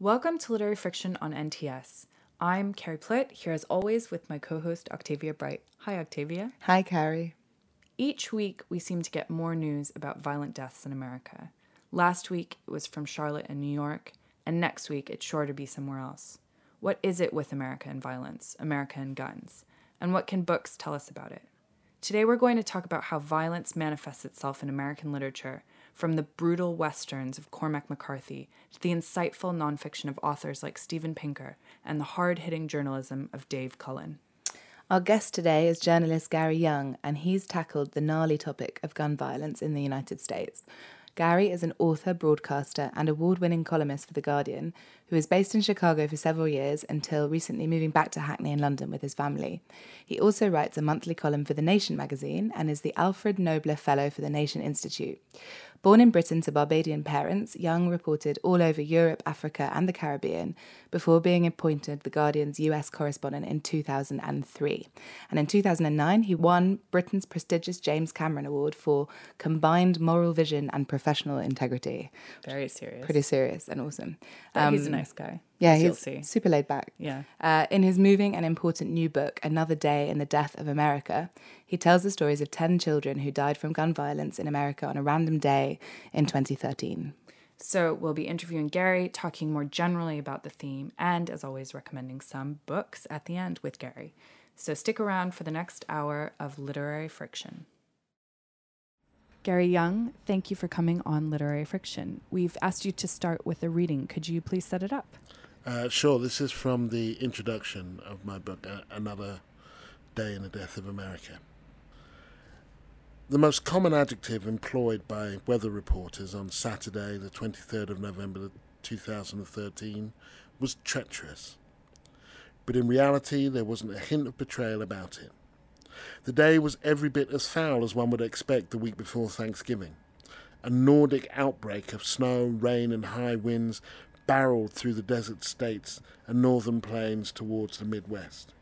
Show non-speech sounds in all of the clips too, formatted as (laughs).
Welcome to Literary Friction on NTS. I'm Carrie Plitt, here as always with my co host Octavia Bright. Hi, Octavia. Hi, Carrie. Each week, we seem to get more news about violent deaths in America. Last week, it was from Charlotte and New York, and next week, it's sure to be somewhere else. What is it with America and violence, America and guns? And what can books tell us about it? Today, we're going to talk about how violence manifests itself in American literature from the brutal westerns of Cormac McCarthy to the insightful nonfiction of authors like Steven Pinker and the hard hitting journalism of Dave Cullen. Our guest today is journalist Gary Younge, and he's tackled the gnarly topic of gun violence in the United States. Gary is an author, broadcaster, and award winning columnist for The Guardian who was based in Chicago for several years until recently moving back to Hackney in London with his family. He also writes a monthly column for The Nation magazine and is the Alfred Knobler Fellow for the Nation Institute. Born in Britain to Barbadian parents, Younge reported all over Europe, Africa, and the Caribbean before being appointed The Guardian's US correspondent in 2003. And in 2009, he won Britain's prestigious James Cameron Award for combined moral vision and professional integrity. Very serious. Pretty serious and awesome. Um, he's a nice guy. Yeah, he's see. super laid back. Yeah. Uh, in his moving and important new book, Another Day in the Death of America, he tells the stories of 10 children who died from gun violence in America on a random day in 2013. So, we'll be interviewing Gary, talking more generally about the theme, and as always, recommending some books at the end with Gary. So, stick around for the next hour of literary friction. Gary Younge, thank you for coming on Literary Friction. We've asked you to start with a reading. Could you please set it up? Uh, sure. This is from the introduction of my book, Another Day in the Death of America. The most common adjective employed by weather reporters on Saturday, the 23rd of November 2013, was treacherous. But in reality, there wasn't a hint of betrayal about it. The day was every bit as foul as one would expect the week before Thanksgiving. A Nordic outbreak of snow, rain, and high winds barreled through the desert states and northern plains towards the Midwest.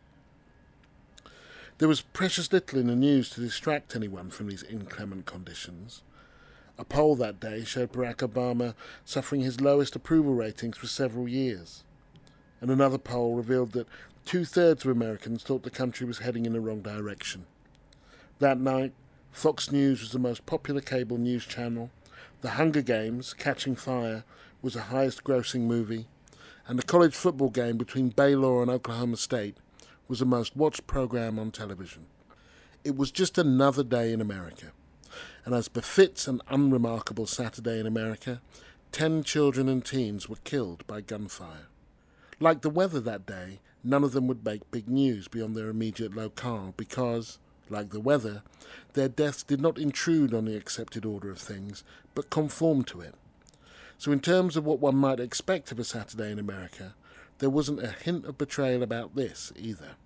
There was precious little in the news to distract anyone from these inclement conditions. A poll that day showed Barack Obama suffering his lowest approval ratings for several years. And another poll revealed that two thirds of Americans thought the country was heading in the wrong direction. That night, Fox News was the most popular cable news channel. The Hunger Games, Catching Fire, was the highest grossing movie. And the college football game between Baylor and Oklahoma State was the most watched program on television. It was just another day in America, and as befits an unremarkable Saturday in America, ten children and teens were killed by gunfire. Like the weather that day, none of them would make big news beyond their immediate locale because, like the weather, their deaths did not intrude on the accepted order of things, but conformed to it. So, in terms of what one might expect of a Saturday in America, there wasn't a hint of betrayal about this either.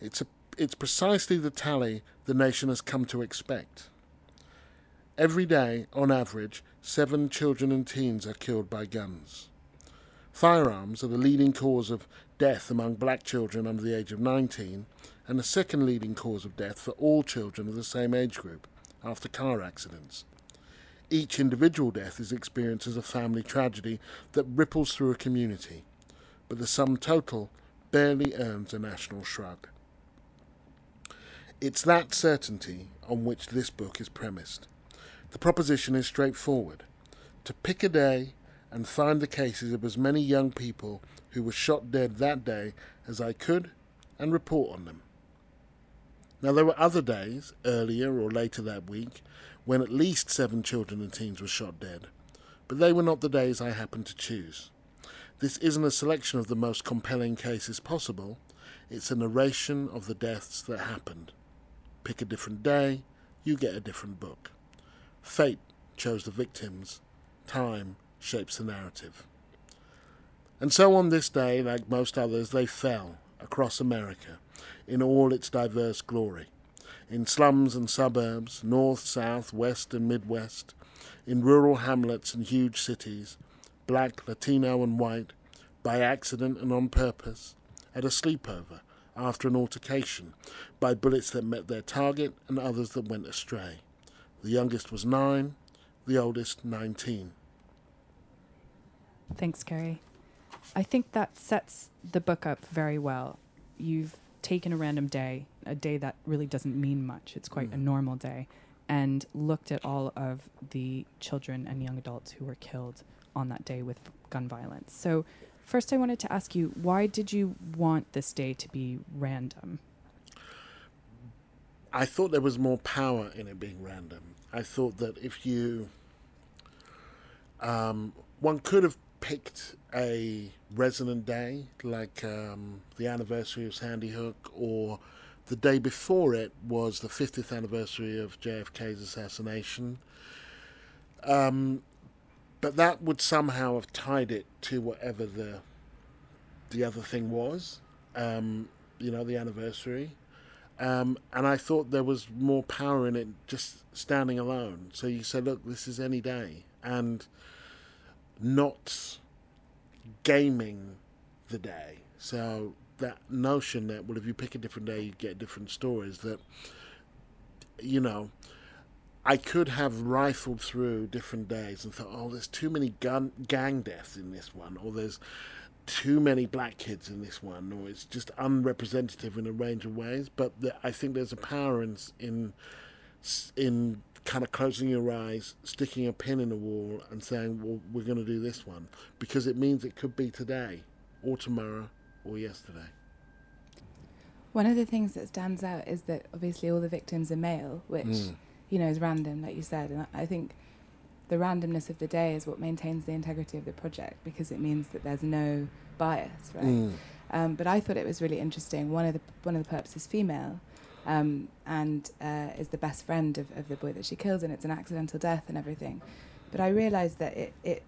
It's, a, it's precisely the tally the nation has come to expect. Every day, on average, seven children and teens are killed by guns. Firearms are the leading cause of death among black children under the age of 19, and the second leading cause of death for all children of the same age group after car accidents. Each individual death is experienced as a family tragedy that ripples through a community but the sum total barely earns a national shrug. It's that certainty on which this book is premised. The proposition is straightforward to pick a day and find the cases of as many young people who were shot dead that day as I could and report on them. Now, there were other days, earlier or later that week, when at least seven children and teens were shot dead, but they were not the days I happened to choose. This isn't a selection of the most compelling cases possible, it's a narration of the deaths that happened. Pick a different day, you get a different book. Fate chose the victims, time shapes the narrative. And so on this day, like most others, they fell across America in all its diverse glory. In slums and suburbs, north, south, west, and midwest, in rural hamlets and huge cities, black, Latino, and white, by accident and on purpose, at a sleepover, after an altercation, by bullets that met their target and others that went astray. The youngest was nine, the oldest nineteen. Thanks, Carrie. I think that sets the book up very well. You've taken a random day, a day that really doesn't mean much. It's quite mm. a normal day, and looked at all of the children and young adults who were killed on that day with gun violence. So, first, I wanted to ask you why did you want this day to be random? I thought there was more power in it being random. I thought that if you. Um, one could have picked a resonant day, like um, the anniversary of Sandy Hook, or the day before it was the 50th anniversary of JFK's assassination. Um, but that would somehow have tied it to whatever the the other thing was, um, you know, the anniversary. Um, and I thought there was more power in it just standing alone. So you said, look, this is any day, and not gaming the day. So that notion that well, if you pick a different day, you get different stories. That you know, I could have rifled through different days and thought, oh, there's too many gun gang deaths in this one, or there's too many black kids in this one, or it's just unrepresentative in a range of ways. But the, I think there's a power in in in kind of closing your eyes, sticking a pin in the wall, and saying, "Well, we're going to do this one," because it means it could be today, or tomorrow, or yesterday. One of the things that stands out is that obviously all the victims are male, which mm. you know is random, like you said, and I think the randomness of the day is what maintains the integrity of the project because it means that there's no bias, right? Mm. Um, but I thought it was really interesting. One of the one of the perps is female, um, and uh, is the best friend of, of the boy that she kills, and it's an accidental death and everything. But I realised that it, it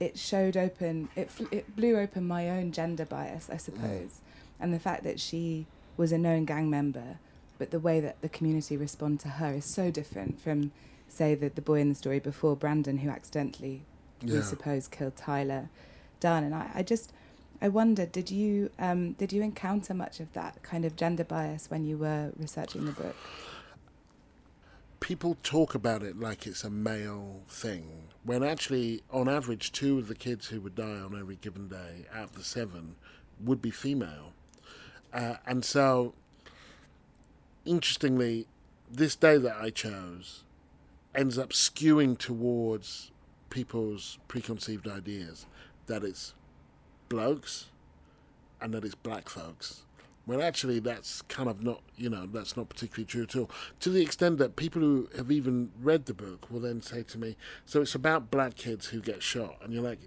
it showed open it fl- it blew open my own gender bias, I suppose, mm. and the fact that she was a known gang member, but the way that the community respond to her is so different from, say, the the boy in the story before, Brandon, who accidentally, yeah. we suppose, killed Tyler Dunn, and I, I just I wonder, did you um, did you encounter much of that kind of gender bias when you were researching the book? People talk about it like it's a male thing, when actually, on average, two of the kids who would die on every given day out of the seven would be female. Uh, and so, interestingly, this day that I chose ends up skewing towards people's preconceived ideas that it's blokes and that it's black folks. When actually that's kind of not, you know, that's not particularly true at all. To the extent that people who have even read the book will then say to me, so it's about black kids who get shot. And you're like,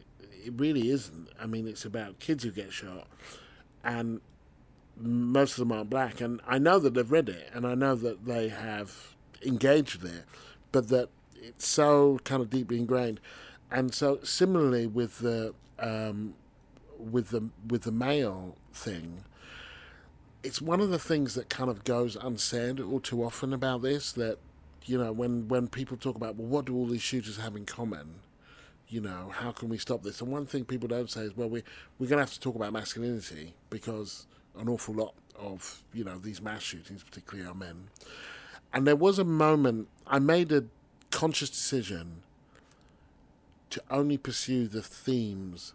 it really isn't. I mean, it's about kids who get shot. And most of them aren't black. And I know that they've read it and I know that they have engaged with it, but that it's so kind of deeply ingrained. And so, similarly with the um, with the with the male thing, it's one of the things that kind of goes unsaid all too often about this. That you know, when when people talk about well, what do all these shooters have in common? You know, how can we stop this? And one thing people don't say is, well, we we're going to have to talk about masculinity because an awful lot of you know these mass shootings, particularly are men. And there was a moment I made a conscious decision to only pursue the themes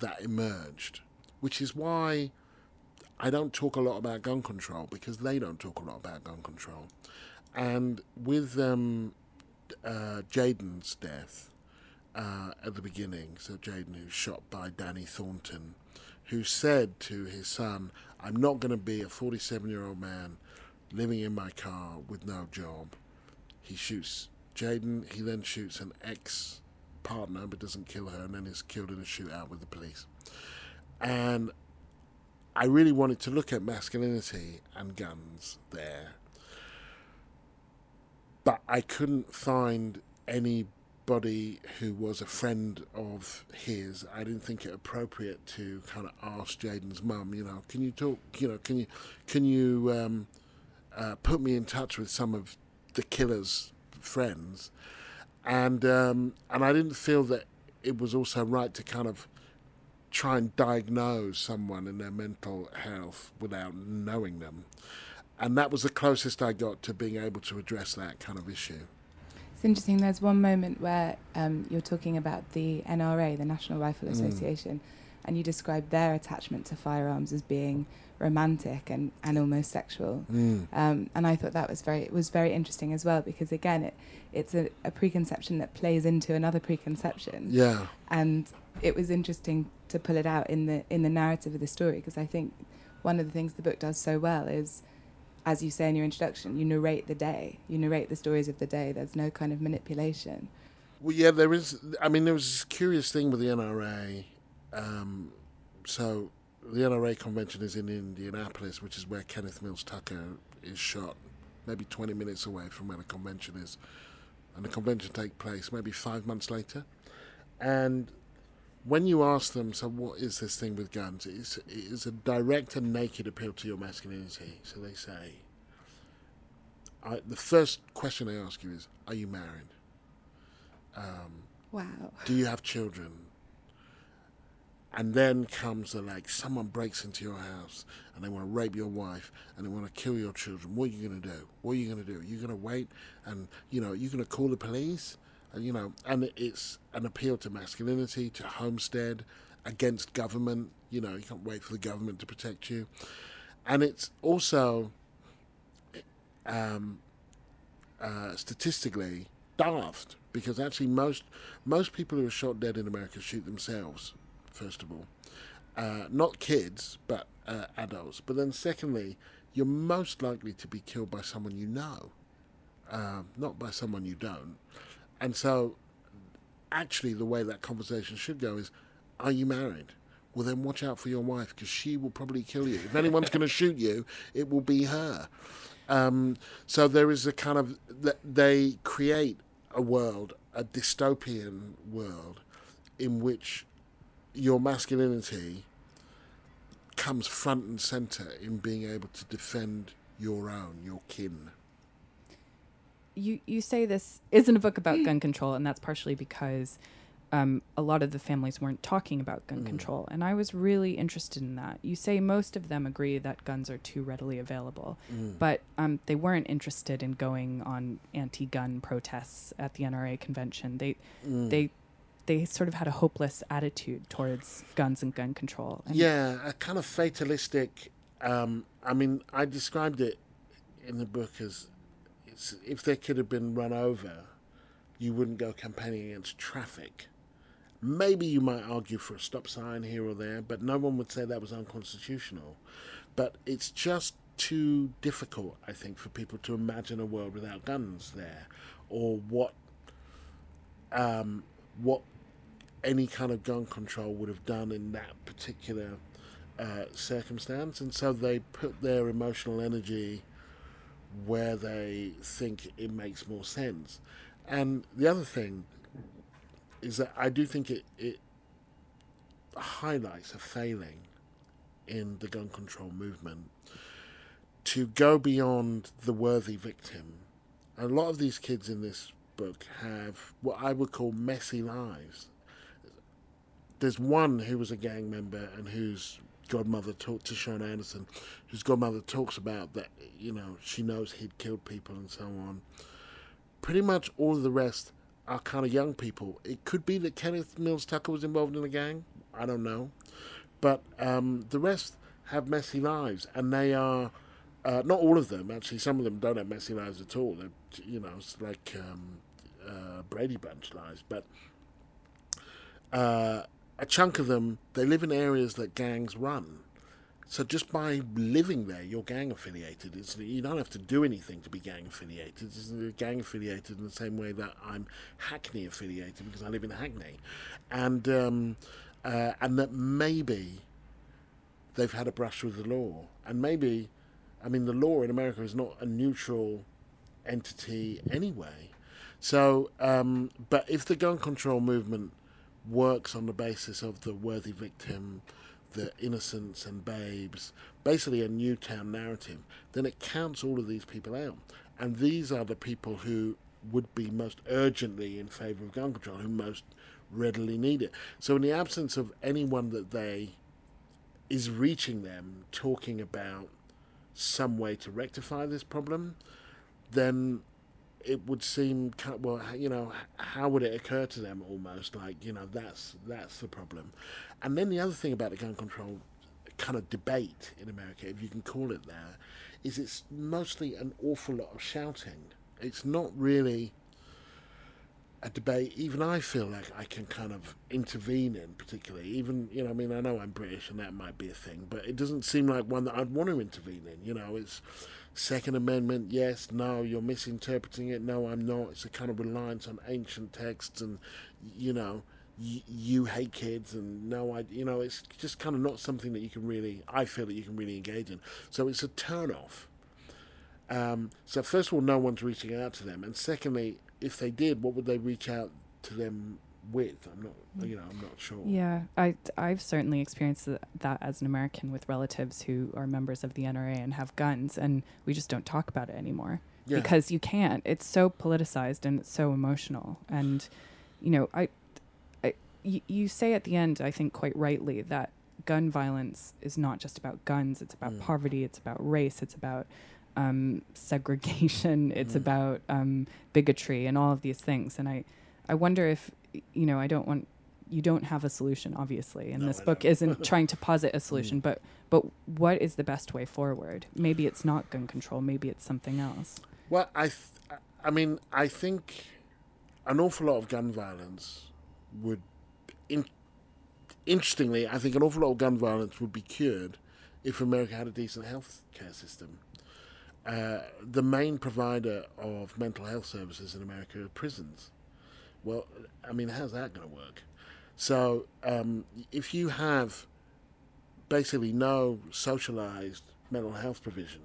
that emerged, which is why I don't talk a lot about gun control because they don't talk a lot about gun control. And with um, uh, Jayden's death uh, at the beginning, so Jaden, who's shot by Danny Thornton, who said to his son, I'm not going to be a 47 year old man living in my car with no job. He shoots Jaden, he then shoots an ex partner but doesn't kill her and then is killed in a shootout with the police. And I really wanted to look at masculinity and guns there. But I couldn't find anybody who was a friend of his. I didn't think it appropriate to kind of ask Jaden's mum, you know, can you talk, you know, can you, can you um, uh, put me in touch with some of the killer's friends? And um, and I didn't feel that it was also right to kind of try and diagnose someone in their mental health without knowing them, and that was the closest I got to being able to address that kind of issue. It's interesting. There's one moment where um, you're talking about the NRA, the National Rifle Mm. And you describe their attachment to firearms as being romantic and, and almost sexual. Mm. Um, and I thought that was very was very interesting as well because again it it's a, a preconception that plays into another preconception Yeah. and it was interesting to pull it out in the in the narrative of the story because I think one of the things the book does so well is as you say in your introduction you narrate the day you narrate the stories of the day there's no kind of manipulation Well, yeah, there is. I mean, there was this curious thing with the NRA. Um, so, the NRA convention is in Indianapolis, which is where Kenneth Mills Tucker is shot, maybe 20 minutes away from where the convention is. And the convention takes place maybe five months later. And when you ask them, so what is this thing with guns? It's, it is a direct and naked appeal to your masculinity. So they say, I, the first question they ask you is, Are you married? Um, wow do you have children? And then comes the like, someone breaks into your house and they want to rape your wife and they want to kill your children. What are you going to do? What are you going to do? Are you going to wait and, you know, you're going to call the police? And, you know, and it's an appeal to masculinity, to homestead, against government. You know, you can't wait for the government to protect you. And it's also, um, uh, statistically, daft because actually most most people who are shot dead in America shoot themselves. First of all, uh, not kids, but uh, adults. But then, secondly, you're most likely to be killed by someone you know, um, not by someone you don't. And so, actually, the way that conversation should go is, "Are you married?" Well, then watch out for your wife because she will probably kill you. If anyone's going (laughs) to shoot you, it will be her. Um, so there is a kind of they create a world, a dystopian world, in which your masculinity comes front and center in being able to defend your own, your kin. you you say this isn't a book about gun control, and that's partially because um, a lot of the families weren't talking about gun control, and I was really interested in that. You say most of them agree that guns are too readily available, but um, they weren't interested in going on anti-gun protests at the NRA convention. They they they sort of had a hopeless attitude towards guns and gun control. And Yeah, a kind of fatalistic. Um, I mean, I described it in the book as if their kid had been run over, you wouldn't go campaigning against traffic. Maybe you might argue for a stop sign here or there, but no one would say that was unconstitutional. But it's just too difficult, I think, for people to imagine a world without guns there, or what um, what any kind of gun control would have done in that particular uh, circumstance, and so they put their emotional energy where they think it makes more sense. And the other thing is that I do think it, it highlights a failing in the gun control movement to go beyond the worthy victim. A lot of these kids in this book have what I would call messy lives. There's one who was a gang member and whose godmother talked to Sean Anderson, whose godmother talks about that, you know, she knows he'd killed people and so on. Pretty much all of the rest are kind of young people. It could be that Kenneth Mills Tucker was involved in a gang. I don't know. But um, the rest have messy lives, and they are uh, not all of them. Actually, some of them don't have messy lives at all. They're, you know, it's like um, uh, Brady Bunch lives. But uh, a chunk of them, they live in areas that gangs run. So just by living there, you're gang affiliated. It's, you don't have to do anything to be gang affiliated. It's gang affiliated in the same way that I'm Hackney affiliated because I live in Hackney, and um, uh, and that maybe they've had a brush with the law, and maybe, I mean, the law in America is not a neutral entity anyway. So, um, but if the gun control movement works on the basis of the worthy victim, the innocents and babes, basically a Newtown narrative, then it counts all of these people out. And these are the people who would be most urgently in favour of gun control, who most readily need it. So, in the absence of anyone that they is reaching them talking about some way to rectify this problem, then it would seem well, you know, how would it occur to them almost? Like you know that's that's the problem, and then the other thing about the gun control kind of debate in America, if you can call it that, is it's mostly an awful lot of shouting. It's not really a debate. Even I feel like I can kind of intervene in particularly. Even you know I mean I know I'm British and that might be a thing but it doesn't seem like one that I'd want to intervene in you know? It's second amendment yes no you're misinterpreting it. No I'm not. It's a kind of reliance on ancient texts and you know y- you hate kids and no I you know it's just kind of not something that you can really I feel that you can really engage in. So it's a turn off um, so first of all no one's reaching out to them. And secondly if they did, what would they reach out to them with? I'm not, you know, I'm not sure. Yeah, I I've certainly experienced that as an American with relatives who are members of the NRA and have guns, and we just don't talk about it anymore yeah. because you can't. It's so politicized and it's so emotional, and you know, I, I, y- you say at the end, I think quite rightly that gun violence is not just about guns. It's about mm. poverty. It's about race. It's about um, segregation. (laughs) It's mm. about um, bigotry and all of these things. And I, I wonder if you know I don't want you don't have a solution obviously, and no, this I book isn't trying to posit a (laughs) solution. Mm. But but what is the best way forward? Maybe it's not gun control. Maybe it's something else. Well, I th- I mean I think an awful lot of gun violence would. In- interestingly, I think an awful lot of gun violence would be cured if America had a decent health care system. Uh, the main provider of mental health services in America are prisons. Well, I mean, how's that going to work? So, um, if you have basically no socialized mental health provision,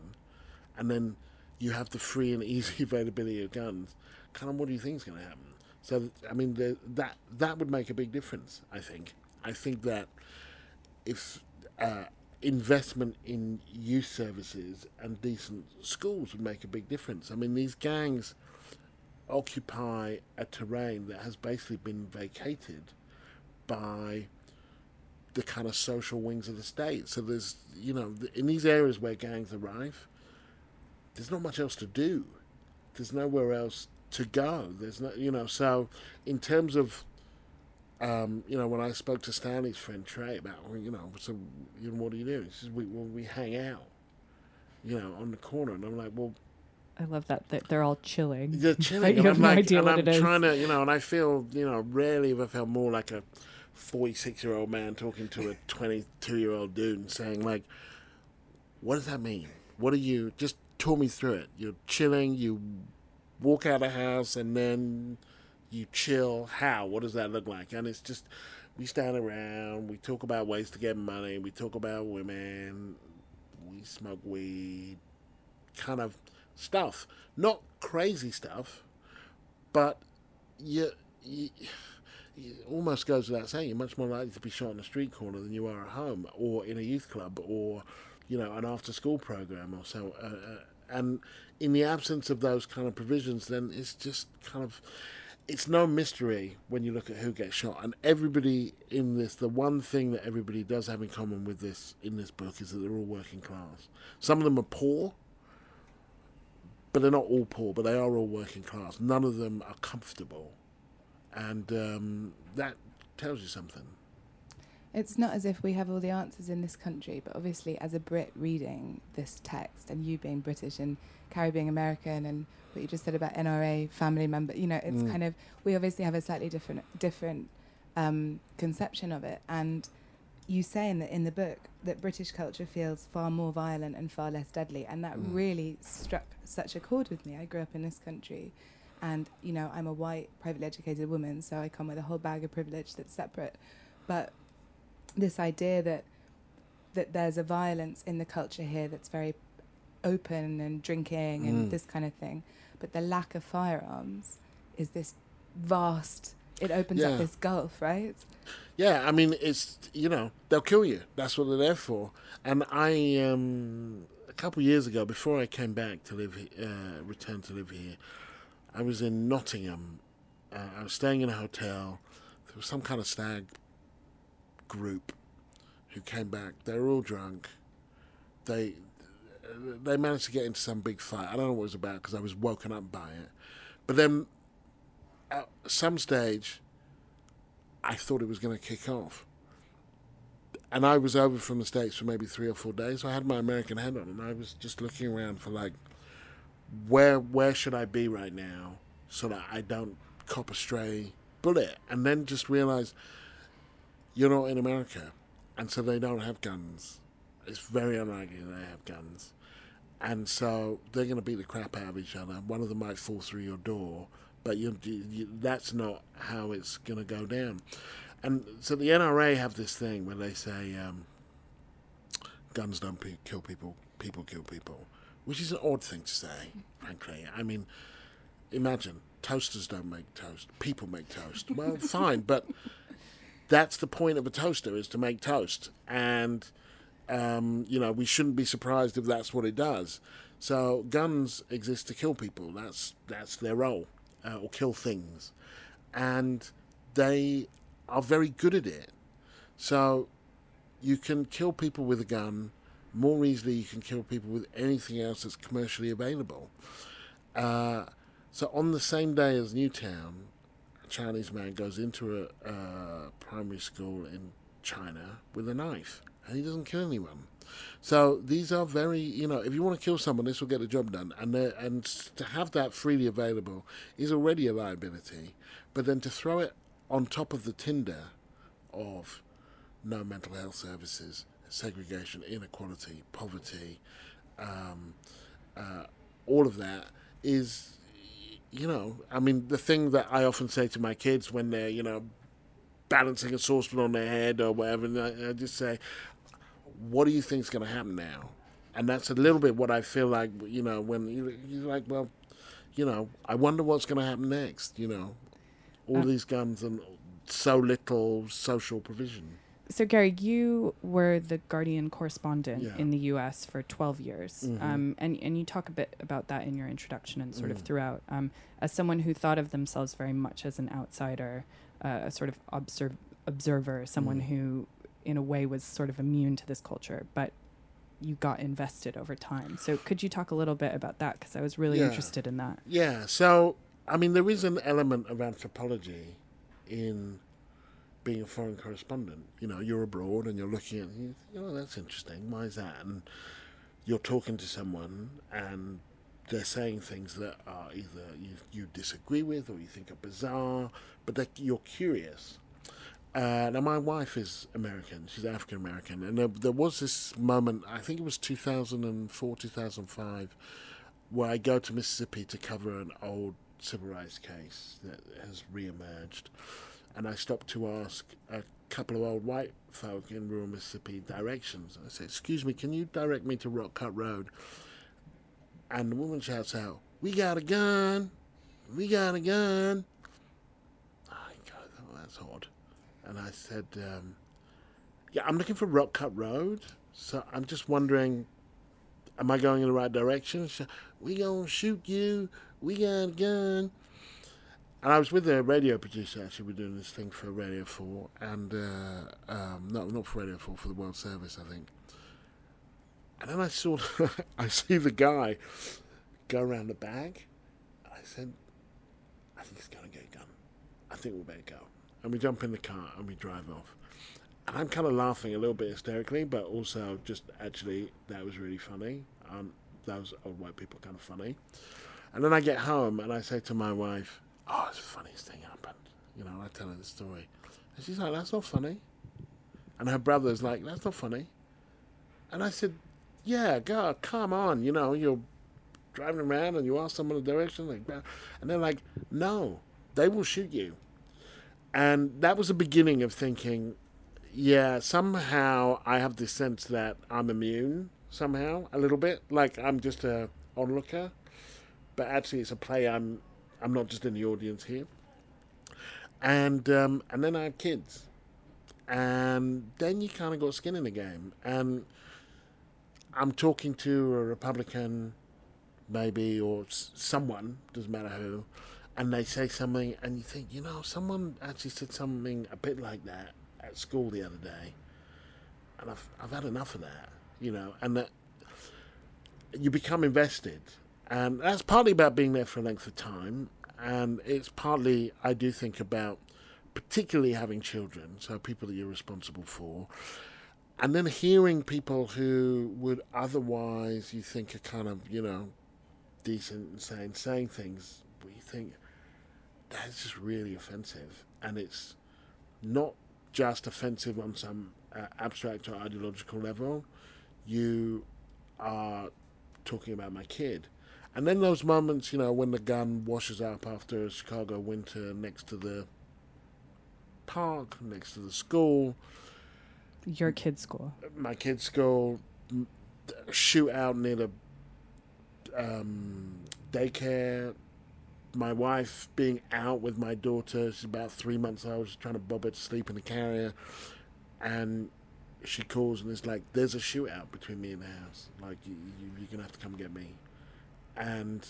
and then you have the free and (laughs) easy availability of guns, kind of what do you think is going to happen? So, I mean, the, that that would make a big difference. I think. I think that if uh, investment in youth services and decent schools would make a big difference. I mean, these gangs occupy a terrain that has basically been vacated by the kind of social wings of the state. So there's, you know, in these areas where gangs arrive, there's not much else to do. There's nowhere else to go. There's no, you know, so in terms of um, you know, when I spoke to Stanley's friend Trey about, you know, so you know, what do you do? He says, we well, we hang out, you know, on the corner, and I'm like, well. I love that they're all chilling. They're (laughs) chilling, and I'm no like, and I'm trying is. to, you know, and I feel, you know, rarely have I felt more like a 46 year old man talking to a (laughs) 22 year old dude and saying, like, what does that mean? What are you? Just talk me through it. You're chilling. You walk out of house, and then you chill. How? What does that look like? And it's just we stand around, we talk about ways to get money, we talk about women, we smoke weed, kind of stuff. Not crazy stuff, but you, you, almost goes without saying you're much more likely to be shot in a street corner than you are at home or in a youth club or you know an after school program or so. Uh, uh, and in the absence of those kind of provisions, then it's just kind of it's no mystery when you look at who gets shot, and everybody in this. The one thing that everybody does have in common with this in this book is that they're all working class. Some of them are poor, but they're not all poor, but they are all working class. None of them are comfortable, and um, that tells you something. It's not as if we have all the answers in this country, but obviously, as a Brit reading this text, and you being British and Carrie being American, and what you just said about NRA family member. You know, it's mm. kind of we obviously have a slightly different different um, conception of it, and you say in the in the book that British culture feels far more violent and far less deadly, and that mm. really struck such a chord with me. I grew up in this country, and you know I'm a white, privately educated woman, so I come with a whole bag of privilege that's separate. But this idea that that there's a violence in the culture here that's very open and drinking mm. and this kind of thing but the lack of firearms is this vast it opens yeah. up this gulf right? Yeah i mean it's you know they'll kill you. That's what they're there for. And i um a couple of years ago before i came back to live uh, return to live here i was in nottingham. Uh, i was staying in a hotel. There was some kind of stag group who came back. They were all drunk. They they managed to get into some big fight. I don't know what it was about because I was woken up by it. But then at some stage, I thought it was going to kick off. And I was over from the States for maybe three or four days. So I had my American hat on and I was just looking around for like, where where should I be right now so that I don't cop a stray bullet? And then just realize you're not in America. And so they don't have guns. It's very unlikely they have guns. And so they're going to beat the crap out of each other. One of them might fall through your door but you, you, that's not how it's going to go down. And so the NRA have this thing where they say um, guns don't pe- kill people, people kill people, which is an odd thing to say, frankly. I mean, imagine toasters don't make toast, people make toast. Well, (laughs) fine, but that's the point of a toaster is to make toast, and um, you know we shouldn't be surprised if that's what it does. So guns exist to kill people. That's that's their role uh, or kill things, and they are very good at it. So you can kill people with a gun more easily. You can kill people with anything else that's commercially available. Uh, so on the same day as Newtown, a Chinese man goes into a, a primary school in China with a knife, and he doesn't kill anyone. So these are very, you know, if you want to kill someone, this will get the job done, and and to have that freely available is already a liability. But then to throw it on top of the tinder of no mental health services, segregation, inequality, poverty, um, uh, all of that is, you know, I mean, the thing that I often say to my kids when they're, you know, balancing a saucepan on their head or whatever, and I, I just say, what do you think is going to happen now? And that's a little bit what I feel like, you know, when you're like, well, you know, I wonder what's going to happen next, you know, all uh, these guns and so little social provision. So, Gary, you were the Guardian correspondent yeah. in the U.S. for 12 years, mm-hmm. um, and and you talk a bit about that in your introduction and sort mm. of throughout. Um, as someone who thought of themselves very much as an outsider, uh, a sort of observ- observer, someone mm. who in a way was sort of immune to this culture, but you got invested over time. So could you talk a little bit about that? Because I was really yeah. interested in that. Yeah. So I mean, there is an element of anthropology in being a foreign correspondent. You know, you're abroad and you're looking at, you know, oh, that's interesting. Why is that? And you're talking to someone and they're saying things that are either you, you disagree with or you think are bizarre, but that you're curious. Uh, now, my wife is American. She's African American. And there, there, was this moment, I think it was 2004, 2005, where I go to Mississippi to cover an old civil rights case that has re-emerged. And I stopped to ask a couple of old white folk in rural Mississippi directions. I said, Excuse me, can you direct me to Rock Cut Road? And the woman shouts out, We got a gun! We got a gun! I go, oh, that's odd and I said, um, "Yeah, I'm looking for Rock Cut Road. So I'm just wondering, am I going in the right direction?" We gonna shoot you. We got a gun. And I was with a radio producer. Actually, we're doing this thing for Radio Four, and uh, um, no, not for Radio Four, for the World Service, I think. And then I saw, (laughs) I see the guy go around the bag. And I said, "I think he's gonna get a gun. I think we better go." And we jump in the car and we drive off. And I'm kind of laughing a little bit hysterically, but also just actually that was really funny. Um, those old white people kind of funny. And then I get home and I say to my wife, "Oh, it's the funniest thing happened." You know, I tell her the story, and she's like, "That's not funny." And her brother's like, "That's not funny." And I said, "Yeah, God, come on. You know, you're driving around and you ask someone a direction like and they're like, "No, they will shoot you." And that was the beginning of thinking, yeah, somehow I have this sense that I'm immune, somehow, a little bit. Like I'm just a onlooker. But actually, it's a play. I'm, I'm not just in the audience here. And, um, and then I have kids. And then you kind of got skin in the game. And I'm talking to a Republican, maybe, or someone, doesn't matter who and they say something, and you think, you know, someone actually said something a bit like that at school the other day, and I've I've had enough of that, you know, and that you become invested, and that's partly about being there for a length of time, and it's partly I do think about particularly having children, so people that you're responsible for, and then hearing people who would otherwise you think are kind of you know decent and saying saying things, but you think that's just really offensive, and it's not just offensive on some uh, abstract or ideological level. You are talking about my kid. And then those moments, you know, when the gun washes up after a Chicago winter next to the park, next to the school. Your kid's school. My kid's school. Shoot out near the um, daycare. My wife being out with my daughter. She's about three months old. She's trying to bob her to sleep in the carrier. And she calls and it's like, there's a shootout between me and the house. Like, you, you, you're going to have to come get me. And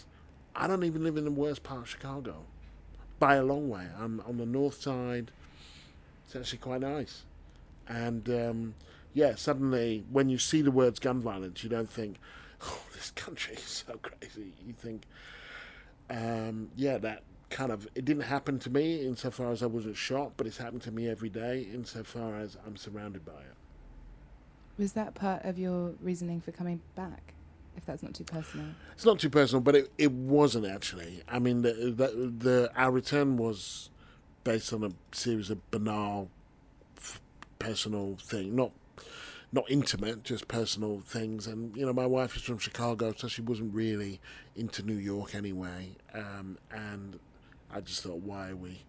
I don't even live in the worst part of Chicago by a long way. I'm on the north side. It's actually quite nice. And um, yeah, suddenly when you see the words gun violence, you don't think, oh, this country is so (laughs) crazy. You think, um, yeah, that kind of, it didn't happen to me insofar as I wasn't shot, but it's happened to me every day insofar as I'm surrounded by it. Was that part of your reasoning for coming back? If that's not too personal, it's not too personal, but it, it wasn't actually. I mean, the, the, the our return was based on a series of banal, f- personal thing, not not intimate, just personal things. And you know, my wife is from Chicago, so she wasn't really into New York anyway. Um, and I just thought, why are we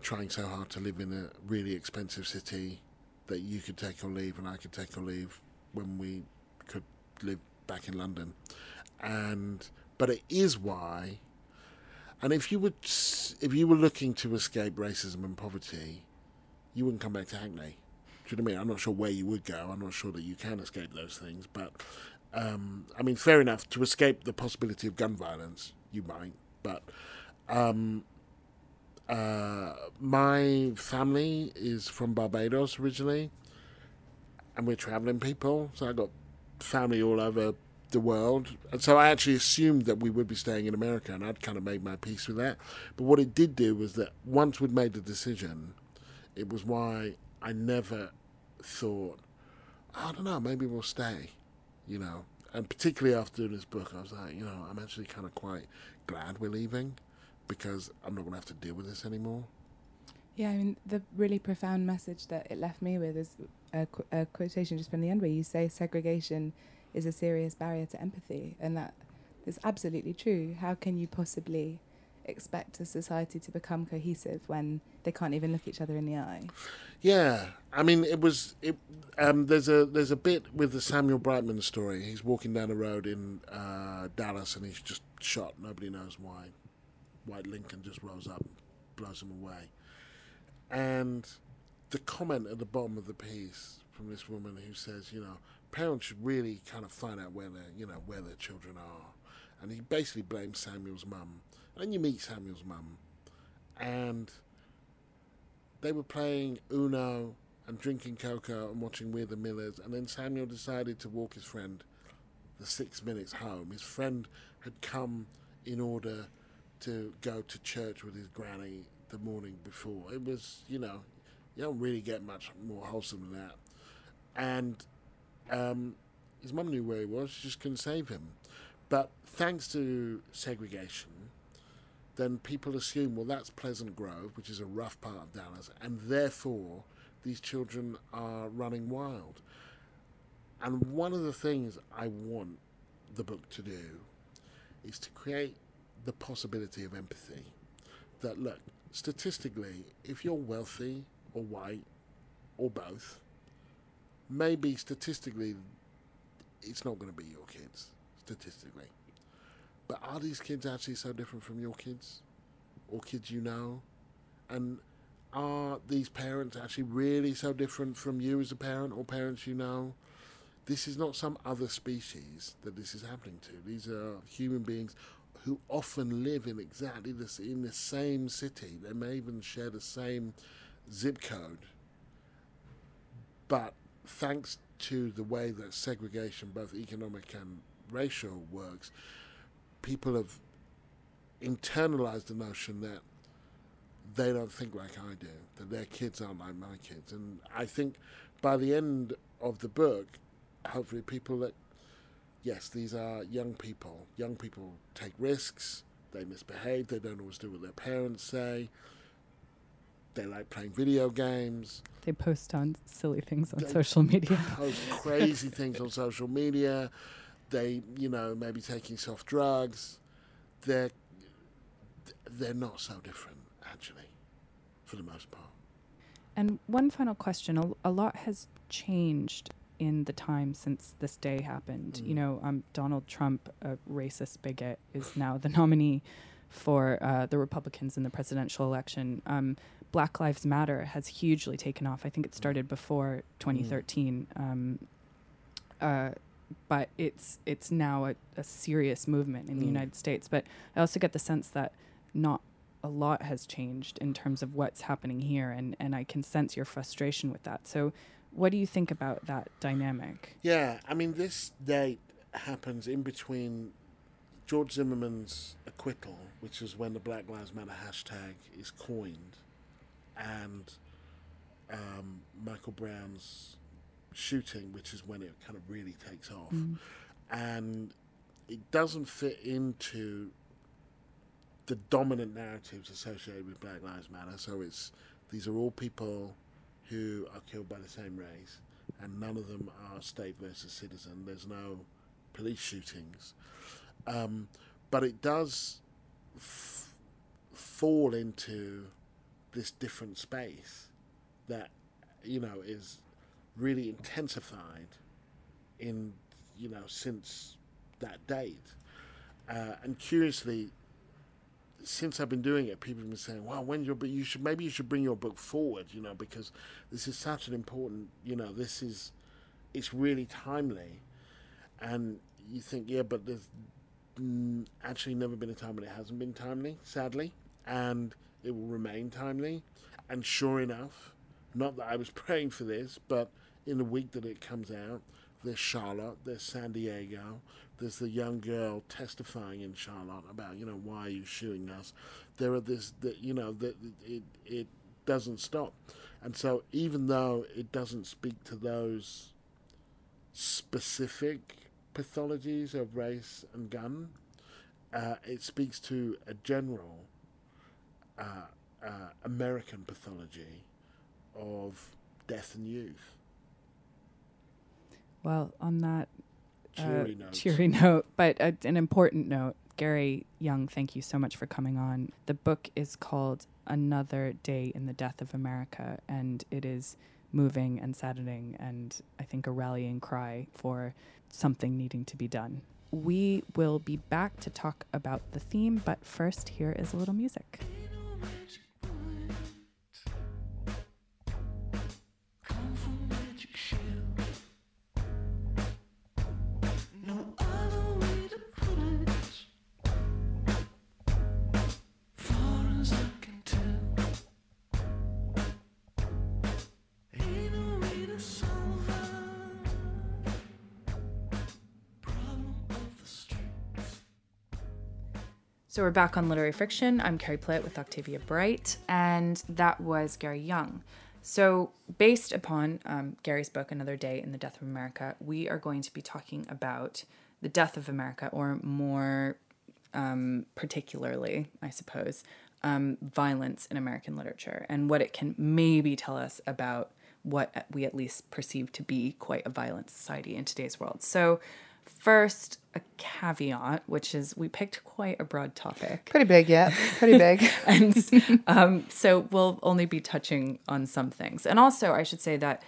trying so hard to live in a really expensive city that you could take or leave, and I could take or leave when we could live back in London, and but it is why. And if you would, if you were looking to escape racism and poverty, you wouldn't come back to Hackney. You know what I mean? I'm not sure where you would go. I'm not sure that you can escape those things. But um, I mean, fair enough. To escape the possibility of gun violence, you might. But um, uh, my family is from Barbados originally, and we're traveling people. So I got family all over the world. And so I actually assumed that we would be staying in America, and I'd kind of made my peace with that. But what it did do was that once we'd made the decision, it was why I never thought, I don't know, maybe we'll stay, you know. And particularly after this book, I was like, you know, I'm actually kind of quite glad we're leaving because I'm not going to have to deal with this anymore. Yeah, I mean, the really profound message that it left me with is a, qu- a quotation just from the end where you say segregation is a serious barrier to empathy, and that is absolutely true. How can you possibly expect a society to become cohesive when they can't even look each other in the eye? Yeah, I mean, it was. It, um, there's a there's a bit with the Samuel Brightman story. He's walking down the road in uh, Dallas, and he's just shot. Nobody knows why. White Lincoln just rolls up, and blows him away, and the comment at the bottom of the piece from this woman who says, you know, parents should really kind of find out where their, you know, where their children are, and he basically blames Samuel's mum. And you meet Samuel's mum, and they were playing Uno and drinking cocoa and watching We're the Millers, and then Samuel decided to walk his friend the six minutes home. His friend had come in order to go to church with his granny the morning before. It was, you know, you don't really get much more wholesome than that. And um, his mum knew where he was, she just couldn't save him. But thanks to segregation, then people assume, well, that's Pleasant Grove, which is a rough part of Dallas, and therefore these children are running wild. And one of the things I want the book to do is to create the possibility of empathy. That, look, statistically, if you're wealthy or white or both, maybe statistically it's not going to be your kids, statistically. But are these kids actually so different from your kids or kids you know? And are these parents actually really so different from you as a parent or parents you know? This is not some other species that this is happening to. These are human beings who often live in exactly this in the same city. They may even share the same zip code. But thanks to the way that segregation, both economic and racial, works, people have internalized the notion that they don't think like I do, that their kids aren't like my kids. And I think by the end of the book, hopefully people that, yes, these are young people. Young people take risks, they misbehave, they don't always do what their parents say, they like playing video games. They post on silly things on social media. Post crazy things on social media. They, you know, maybe taking soft drugs. They're they're not so different actually, for the most part. And one final question: a, a lot has changed in the time since this day happened. Mm. You know, um, Donald Trump, a racist bigot, is now the nominee for uh, the Republicans in the presidential election. Um, Black Lives Matter has hugely taken off. I think it started before 2013, mm. um, uh, but it's it's now a, a serious movement in mm. the United States. But I also get the sense that not a lot has changed in terms of what's happening here, and and I can sense your frustration with that. So, what do you think about that dynamic? Yeah, I mean, this date happens in between George Zimmerman's acquittal, which is when the Black Lives Matter hashtag is coined, and um, Michael Brown's shooting, which is when it kind of really takes off. Mm. And it doesn't fit into the dominant narratives associated with Black Lives Matter. So it's these are all people who are killed by the same race, and none of them are state versus citizen. There's no police shootings, um, but it does f- fall into this different space that you know is really intensified in you know since that date. Uh, and curiously, since I've been doing it, people have been saying, "Well, when you should maybe you should bring your book forward, you know, because this is such an important, you know, this is, it's really timely." And you think, yeah, but there's actually never been a time when it hasn't been timely, sadly, and it will remain timely. And sure enough, not that I was (laughs) praying for this, but in the week that it comes out, there's Charlotte, there's San Diego, there's the young girl testifying in Charlotte about, you know, why are you shooting us? There are this, that you know, that it, it doesn't stop. And so even though it doesn't speak to those specific pathologies of race and gun, uh, it speaks to a general uh, uh, American pathology of death and youth. Well, on that cheery, uh, cheery note, but uh, an important note, Gary Younge, thank you so much for coming on. The book is called Another Day in the Death of America, and it is moving and saddening, and I think a rallying cry for something needing to be done. We will be back to talk about the theme, but first, here is a little music. So we're back on Literary Friction. I'm Carrie Plitt with Octavia Bright, and that was Gary Younge. So, based upon um, Gary's book, Another Day in the Death of America, we are going to be talking about the death of America, or more um, particularly, I suppose, um, violence in American literature and what it can maybe tell us about what we at least perceive to be quite a violent society in today's world. So, First, a caveat, which is we picked quite a broad topic. Pretty big, yeah. Pretty big. (laughs) and um, so we'll only be touching on some things. And also, I should say that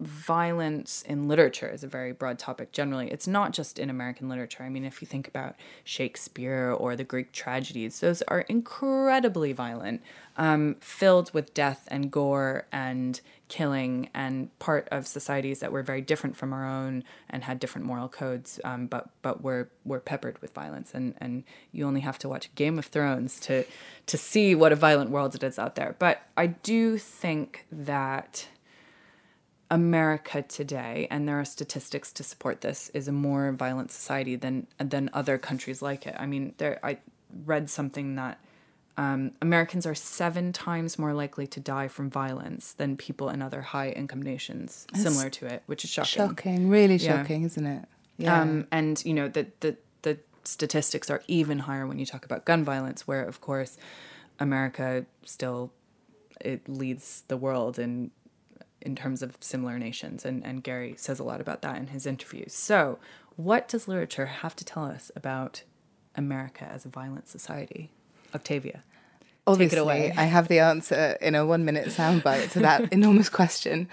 violence in literature is a very broad topic generally. It's not just in American literature. I mean, if you think about Shakespeare or the Greek tragedies, those are incredibly violent, um, filled with death and gore and killing, and part of societies that were very different from our own and had different moral codes, um, but but were were peppered with violence. And and you only have to watch Game of Thrones to to see what a violent world it is out there. But I do think that America today, and there are statistics to support this, is a more violent society than than other countries like it. I mean, there I read something that um, Americans are seven times more likely to die from violence than people in other high income nations similar to it, which is shocking. Shocking, really Yeah. shocking, isn't it? Yeah. Um, and you know the, the the statistics are even higher when you talk about gun violence, where of course America still it leads the world in in terms of similar nations, and and Gary says a lot about that in his interviews. So, what does literature have to tell us about America as a violent society? Octavia. Obviously, away. I have the answer in a one minute soundbite to that (laughs) enormous question.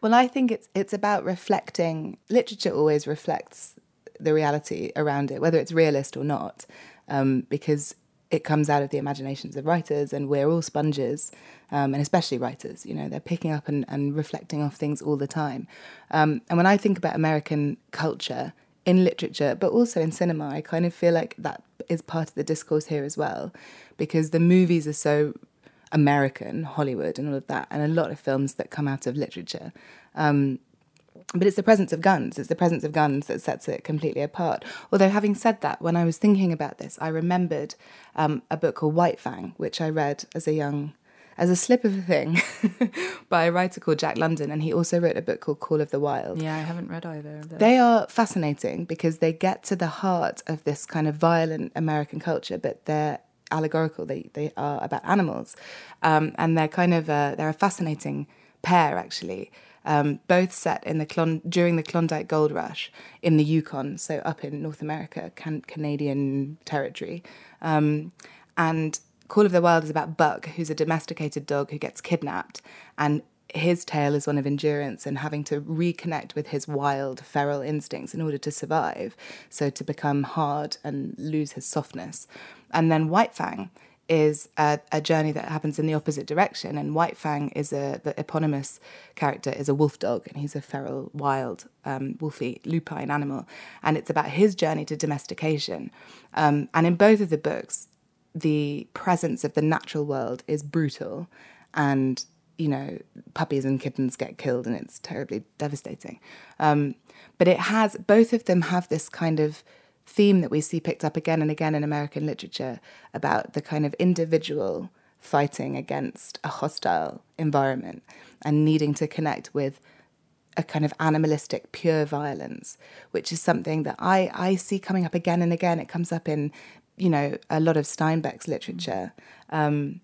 Well, I think it's it's about reflecting. Literature always reflects the reality around it, whether it's realist or not, um, because it comes out of the imaginations of writers, and we're all sponges, um, and especially writers. You know, they're picking up and, and reflecting off things all the time. Um, and when I think about American culture in literature, but also in cinema, I kind of feel like that is part of the discourse here as well, because the movies are so American, Hollywood, and all of that, and a lot of films that come out of literature. Um, but it's the presence of guns. It's the presence of guns that sets it completely apart. Although, having said that, when I was thinking about this, I remembered um, a book called White Fang, which I read as a young, as a slip of a thing, (laughs) by a writer called Jack London, and he also wrote a book called Call of the Wild. Yeah, I haven't read either. Of those. They are fascinating because they get to the heart of this kind of violent American culture, but they're allegorical. They they are about animals, um, and they're kind of a, they're a fascinating pair actually. Um, both set in the Klon- during the Klondike Gold Rush in the Yukon, so up in North America, can- Canadian territory, um, and Call of the Wild is about Buck, who's a domesticated dog who gets kidnapped, and his tale is one of endurance and having to reconnect with his wild, feral instincts in order to survive, so to become hard and lose his softness. And then White Fang is a, a journey that happens in the opposite direction, and White Fang is a the eponymous character is a wolf dog, and he's a feral, wild, um, wolfy, lupine animal, and it's about his journey to domestication. Um, and in both of the books, the presence of the natural world is brutal and you know puppies and kittens get killed and it's terribly devastating. Um, but it has both of them have this kind of theme that we see picked up again and again in american literature about the kind of individual fighting against a hostile environment and needing to connect with a kind of animalistic pure violence which is something that i i see coming up again and again. It comes up in you know a lot of steinbeck's literature um,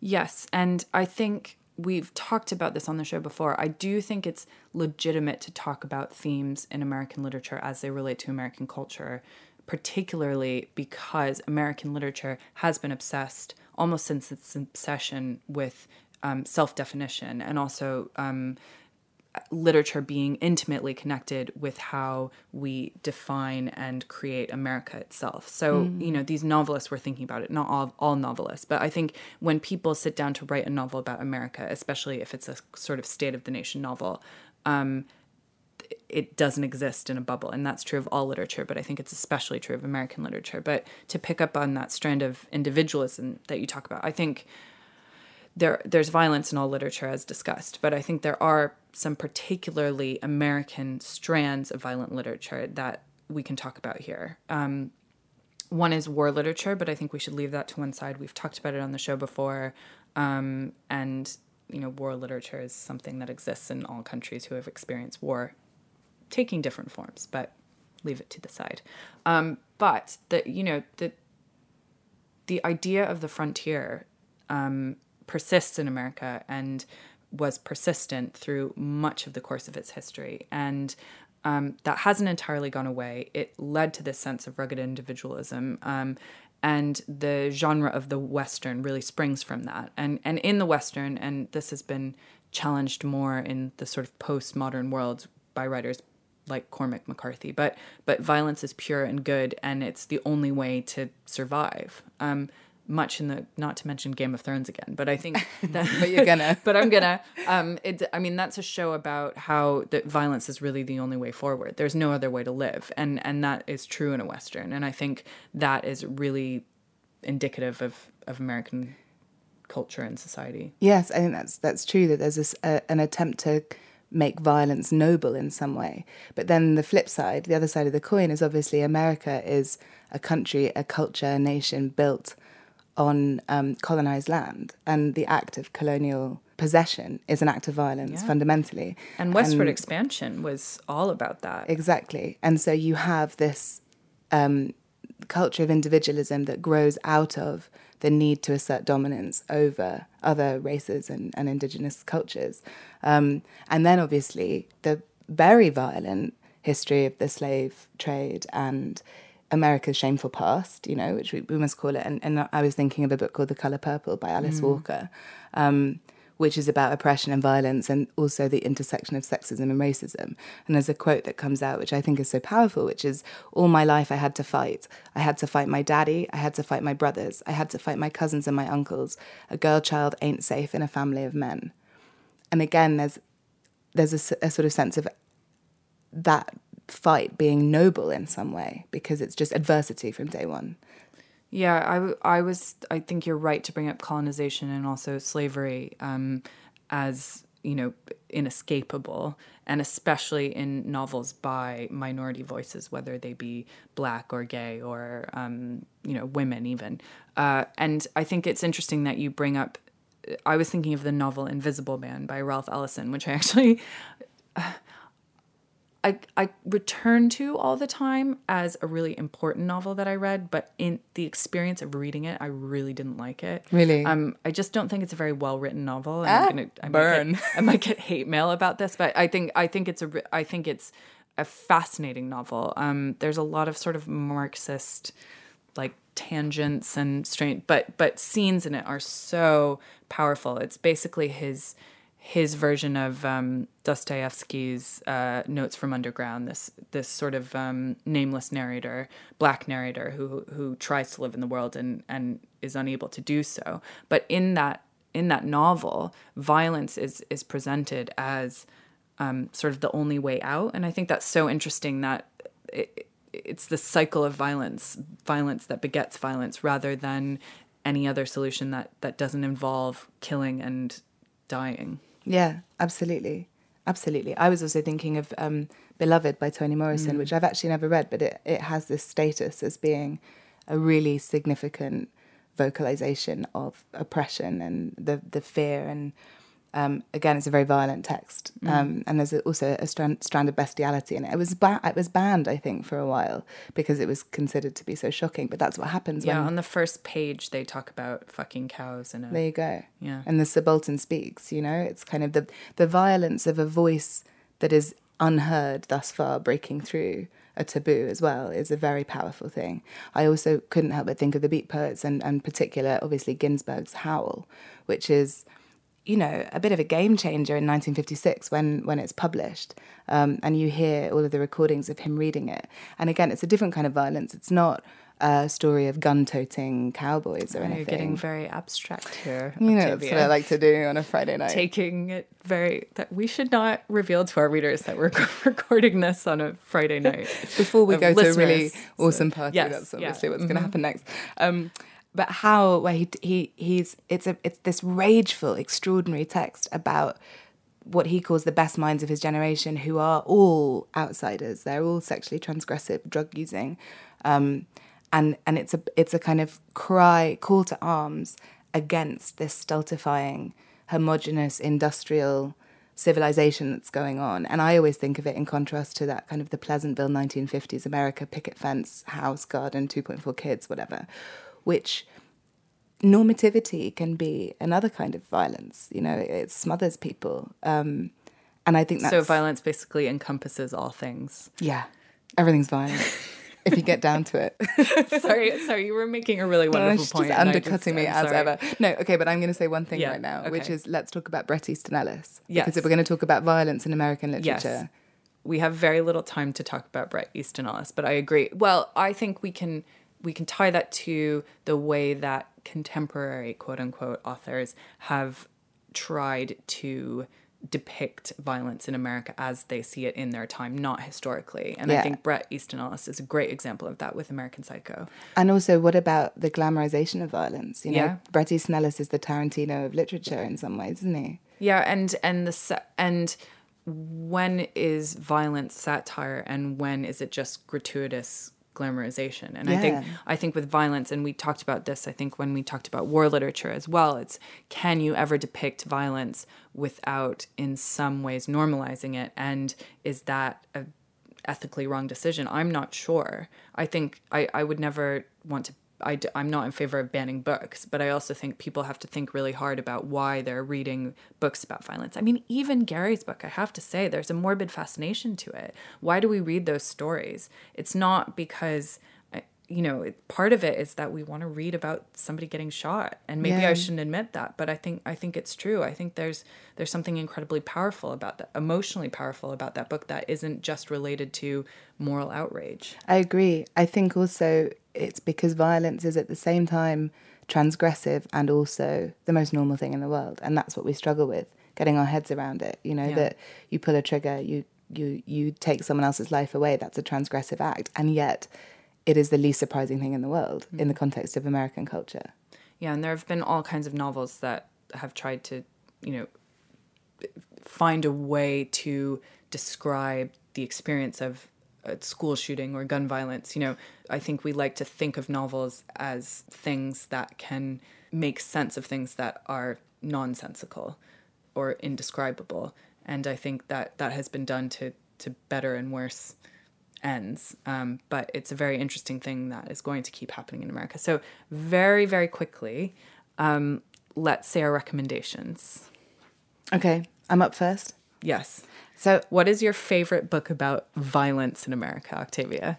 Yes, and I think we've talked about this on the show before. I do think it's legitimate to talk about themes in American literature as they relate to American culture, particularly because American literature has been obsessed almost since its obsession with um, self definition and also. Um, literature being intimately connected with how we define and create America itself. So, you know, these novelists were thinking about it, not all, all novelists, but I think when people sit down to write a novel about America, especially if it's a sort of state of the nation novel, um, it doesn't exist in a bubble. And that's true of all literature, but I think it's especially true of American literature. But to pick up on that strand of individualism that you talk about, I think there there's violence in all literature as discussed, but I think there are some particularly American strands of violent literature that we can talk about here. Um, one is war literature, but I think we should leave that to one side. We've talked about it on the show before, um, and you know, war literature is something that exists in all countries who have experienced war, taking different forms. But leave it to the side. Um, but the you know the the idea of the frontier um, persists in America and was persistent through much of the course of its history. And um, that hasn't entirely gone away. It led to this sense of rugged individualism. Um, and the genre of the Western really springs from that. And, and in the Western, and this has been challenged more in the sort of postmodern world by writers like Cormac McCarthy, but but violence is pure and good, and it's the only way to survive. Um, much in the not to mention Game of Thrones again, but I think (laughs) that But you're gonna. (laughs) but I'm gonna. Um, it, I mean, that's a show about how that violence is really the only way forward. There's no other way to live, and and that is true in a western. And I think that is really indicative of of American culture and society. Yes, I think that's that's true. That there's this uh, an attempt to make violence noble in some way. But then the flip side, the other side of the coin, is obviously America is a country, a culture, a nation built on um, colonized land, and the act of colonial possession is an act of violence Yeah. fundamentally. And westward expansion was all about that. Exactly. And so you have this um, culture of individualism that grows out of the need to assert dominance over other races and, and indigenous cultures. Um, and then obviously the very violent history of the slave trade and America's shameful past, you know, which we, we must call it. And, and I was thinking of a book called The Color Purple by Alice Walker. Um, which is about oppression and violence and also the intersection of sexism and racism. And there's a quote that comes out, which I think is so powerful, which is All my life I had to fight. I had to fight my daddy. I had to fight my brothers. I had to fight my cousins and my uncles. A girl child ain't safe in a family of men. And again, there's, there's a sort of sense of that fight being noble in some way because it's just adversity from day one. Yeah, I, I was. I think you're right to bring up colonization and also slavery um, as you know inescapable, and especially in novels by minority voices, whether they be black or gay or um, you know women even. Uh, and I think it's interesting that you bring up. I was thinking of the novel Invisible Man by Ralph Ellison, which I actually I, I return to all the time as a really important novel that I read, but in the experience of reading it, I really didn't like it. Really? Um, I just don't think it's a very well written novel. And Ah, I'm gonna, I burn. Might get, I might get hate mail about this, but I think I think it's a I think it's a fascinating novel. Um, there's a lot of sort of Marxist like tangents and strange, but but scenes in it are so powerful. It's basically his his version of um, Dostoevsky's uh, Notes from Underground. This this sort of um, nameless narrator, black narrator who who tries to live in the world and and is unable to do so. But in that in that novel, violence is is presented as um, sort of the only way out, and I think that's so interesting that. It, it's the cycle of violence, violence that begets violence, rather than any other solution that that doesn't involve killing and dying. Yeah, absolutely. Absolutely. I was also thinking of um, Beloved by Toni Morrison, which I've actually never read, but it, it has this status as being a really significant vocalization of oppression and the, the fear. And um, again, it's a very violent text. Um, and there's also a strand, strand of bestiality in it. It was, ba- it was banned, I think, for a while because it was considered to be so shocking. But that's what happens Yeah, when. on the first page they talk about fucking cows and There you go. Yeah. And the subaltern speaks, you know, it's kind of the the violence of a voice that is unheard thus far breaking through a taboo as well is a very powerful thing. I also couldn't help but think of the beat poets and, and particular obviously Ginsberg's Howl, which is you know, a bit of a game changer in 1956 when when it's published, um, and you hear all of the recordings of him reading it. And again, it's a different kind of violence. It's not a story of gun-toting cowboys or Oh, anything. You're getting very abstract here. you know, that's what I like to do on a Friday night. Taking it very that we should not reveal to our readers that we're (laughs) recording this on a Friday night (laughs) before we of go to a really awesome party. Yes, that's yeah. obviously what's going to happen next. Um, but how where he he he's it's a it's this rageful, extraordinary text about what he calls the best minds of his generation, who are all outsiders. They're all sexually transgressive, drug using, um, and and it's a it's a kind of cry, call to arms against this stultifying, homogenous industrial civilization that's going on. And I always think of it in contrast to that kind of the Pleasantville 1950s America picket fence, house, garden, 2.4 kids, whatever, which normativity can be another kind of violence. You know, it smothers people. Um, and I think that's. so violence basically encompasses all things Yeah, everything's violent if you get down to it. (laughs) sorry sorry you were making a really No, wonderful she's point just undercutting me I'm as sorry. ever. No, okay, but I'm going to say one thing Yeah, right now, which is let's talk about Bret Easton Ellis. Yes. Because if we're going to talk about violence in American literature, Yes. We have very little time to talk about Bret Easton Ellis, but I agree. Well, I think we can we can tie that to the way that contemporary quote unquote authors have tried to depict violence in America as they see it in their time, not historically. And I think Bret Easton Ellis is a great example of that with American Psycho. And also, what about the glamorization of violence? You know, Yeah. Bret Easton Ellis is the Tarantino of literature in some ways, isn't he? Yeah, and and the and when is violence satire and when is it just gratuitous glamorization. And i think i think with violence and we talked about this i think when we talked about war literature as well it's can you ever depict violence without in some ways normalizing it? And is that a ethically wrong decision? I'm not sure. I think i, I would never want to I, d- I'm not in favor of banning books, but I also think people have to think really hard about why they're reading books about violence. I mean, even Gary's book, I have to say, there's a morbid fascination to it. Why do we read those stories? It's not because, you know, part of it is that we want to read about somebody getting shot, and maybe Yeah. I shouldn't admit that, but I think I think it's true. I think there's there's something incredibly powerful about that, emotionally powerful about that book that isn't just related to moral outrage. I agree. I think also it's because violence is at the same time transgressive and also the most normal thing in the world, and that's what we struggle with getting our heads around it. You know Yeah. that you pull a trigger, you you you take someone else's life away. That's a transgressive act, and yet it is the least surprising thing in the world in the mm. context of American culture. Yeah, and there have been all kinds of novels that have tried to, you know, find a way to describe the experience of a school shooting or gun violence. You know, I think we like to think of novels as things that can make sense of things that are nonsensical or indescribable. And I think that that has been done to, to better and worse ends. Um, but it's a very interesting thing that is going to keep happening in America. So, very, very quickly, um, let's say our recommendations. Okay, I'm up first. Yes. So What is your favorite book about violence in America, Octavia?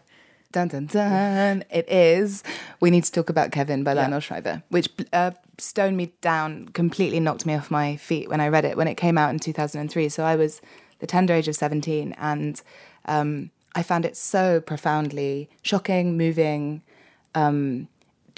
Dun dun dun. It is. We need to talk about Kevin by Lionel Shriver, which uh, stoned me down, completely knocked me off my feet when I read it when it came out in 2003. So I was the tender age of 17, and um, I found it so profoundly shocking, moving. Um,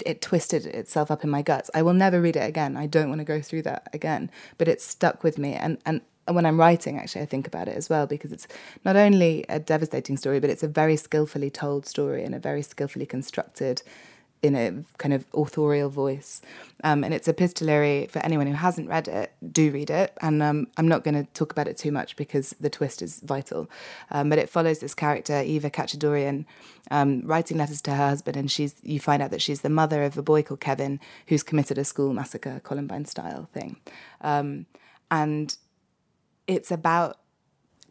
it twisted itself up in my guts. I will never read it again. I don't want to go through that again. But it stuck with me, and and when I'm writing, actually, I think about it as well because it's not only a devastating story, but it's a very skillfully told story and a very skillfully constructed in a kind of authorial voice. Um, and it's epistolary for anyone who hasn't read it, do read it. And um, I'm not going to talk about it too much because the twist is vital. Um, but it follows this character, Eva Khatchadourian, um, writing letters to her husband. And she's you find out that she's the mother of a boy called Kevin who's committed a school massacre, Columbine style thing. Um, and it's about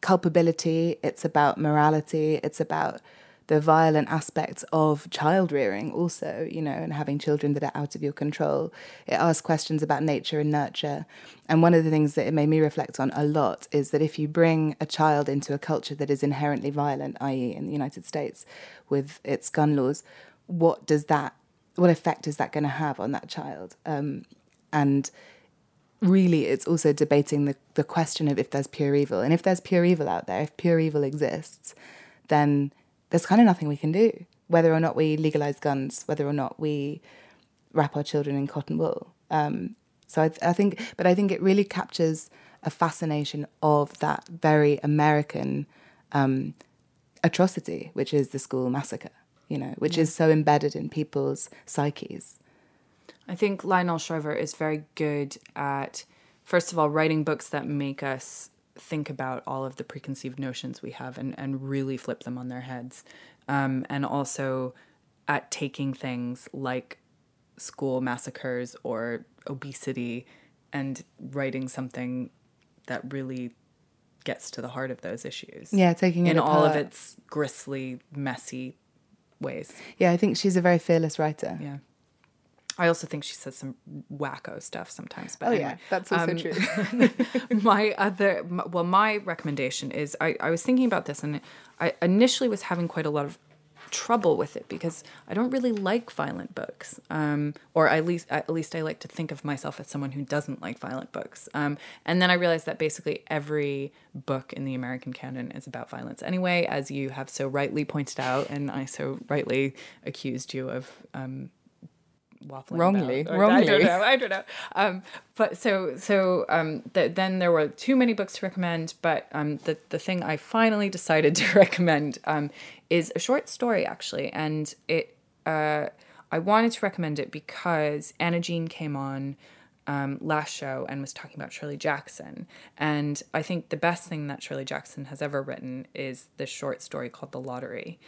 culpability, it's about morality, it's about the violent aspects of child rearing, also, you know, and having children that are out of your control. It asks questions about nature and nurture. And one of the things that it made me reflect on a lot is that if you bring a child into a culture that is inherently violent, i.e., in the United States with its gun laws, what does that, what effect is that going to have on that child? Um, and really it's also debating the, the question of if there's pure evil. And if there's pure evil out there, if pure evil exists, then there's kind of nothing we can do. Whether or not we legalize guns, whether or not we wrap our children in cotton wool. Um, so I, th- I think, but I think it really captures a fascination of that very American um, atrocity, which is the school massacre. You know, which is so embedded in people's psyches. I think Lionel Shriver is very good at, first of all, writing books that make us think about all of the preconceived notions we have and, and really flip them on their heads. Um, and also at taking things like school massacres or obesity and writing something that really gets to the heart of those issues. Yeah, taking it in all of its gristly, messy ways. Yeah, I think she's a very fearless writer. Yeah. I also think she says some wacko stuff sometimes. But Oh, anyway. yeah, that's also Um, true. (laughs) my other, m- well, my recommendation is I, I was thinking about this and I initially was having quite a lot of trouble with it because I don't really like violent books, um, or at least at least I like to think of myself as someone who doesn't like violent books. Um, and then I realized that basically every book in the American canon is about violence anyway, as you have so rightly pointed out, and I so rightly accused you of. Um, waffling Wrongly, about. Wrongly. I don't know. I don't know. Um, but so so um, th- then there were too many books to recommend. But um, the the thing I finally decided (laughs) to recommend um, is a short story actually, and it uh, I wanted to recommend it because Anna Jean came on um, last show and was talking about Shirley Jackson. And I think the best thing that Shirley Jackson has ever written is this short story called The Lottery.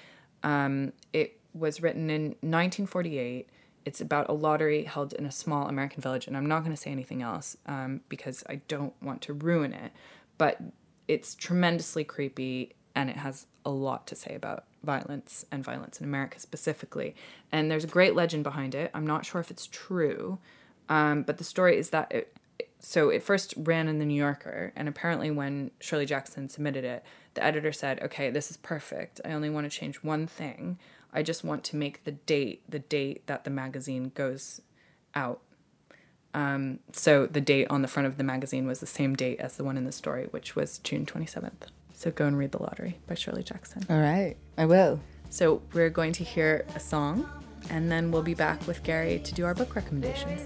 Um, it was written in 1948. It's about a lottery held in a small American village, and I'm not going to say anything else um, because I don't want to ruin it. But it's tremendously creepy, and it has a lot to say about violence and violence in America specifically. And there's a great legend behind it. I'm not sure if it's true, um, but the story is that it, so it first ran in the New Yorker, and apparently when Shirley Jackson submitted it, the editor said, "Okay, this is perfect. I only want to change one thing. I just want to make the date the date that the magazine goes out." Um, so the date on the front of the magazine was the same date as the one in the story, which was June 27th. So go and read The Lottery by Shirley Jackson. All right, I will. So we're going to hear a song, and then we'll be back with Gary to do our book recommendations.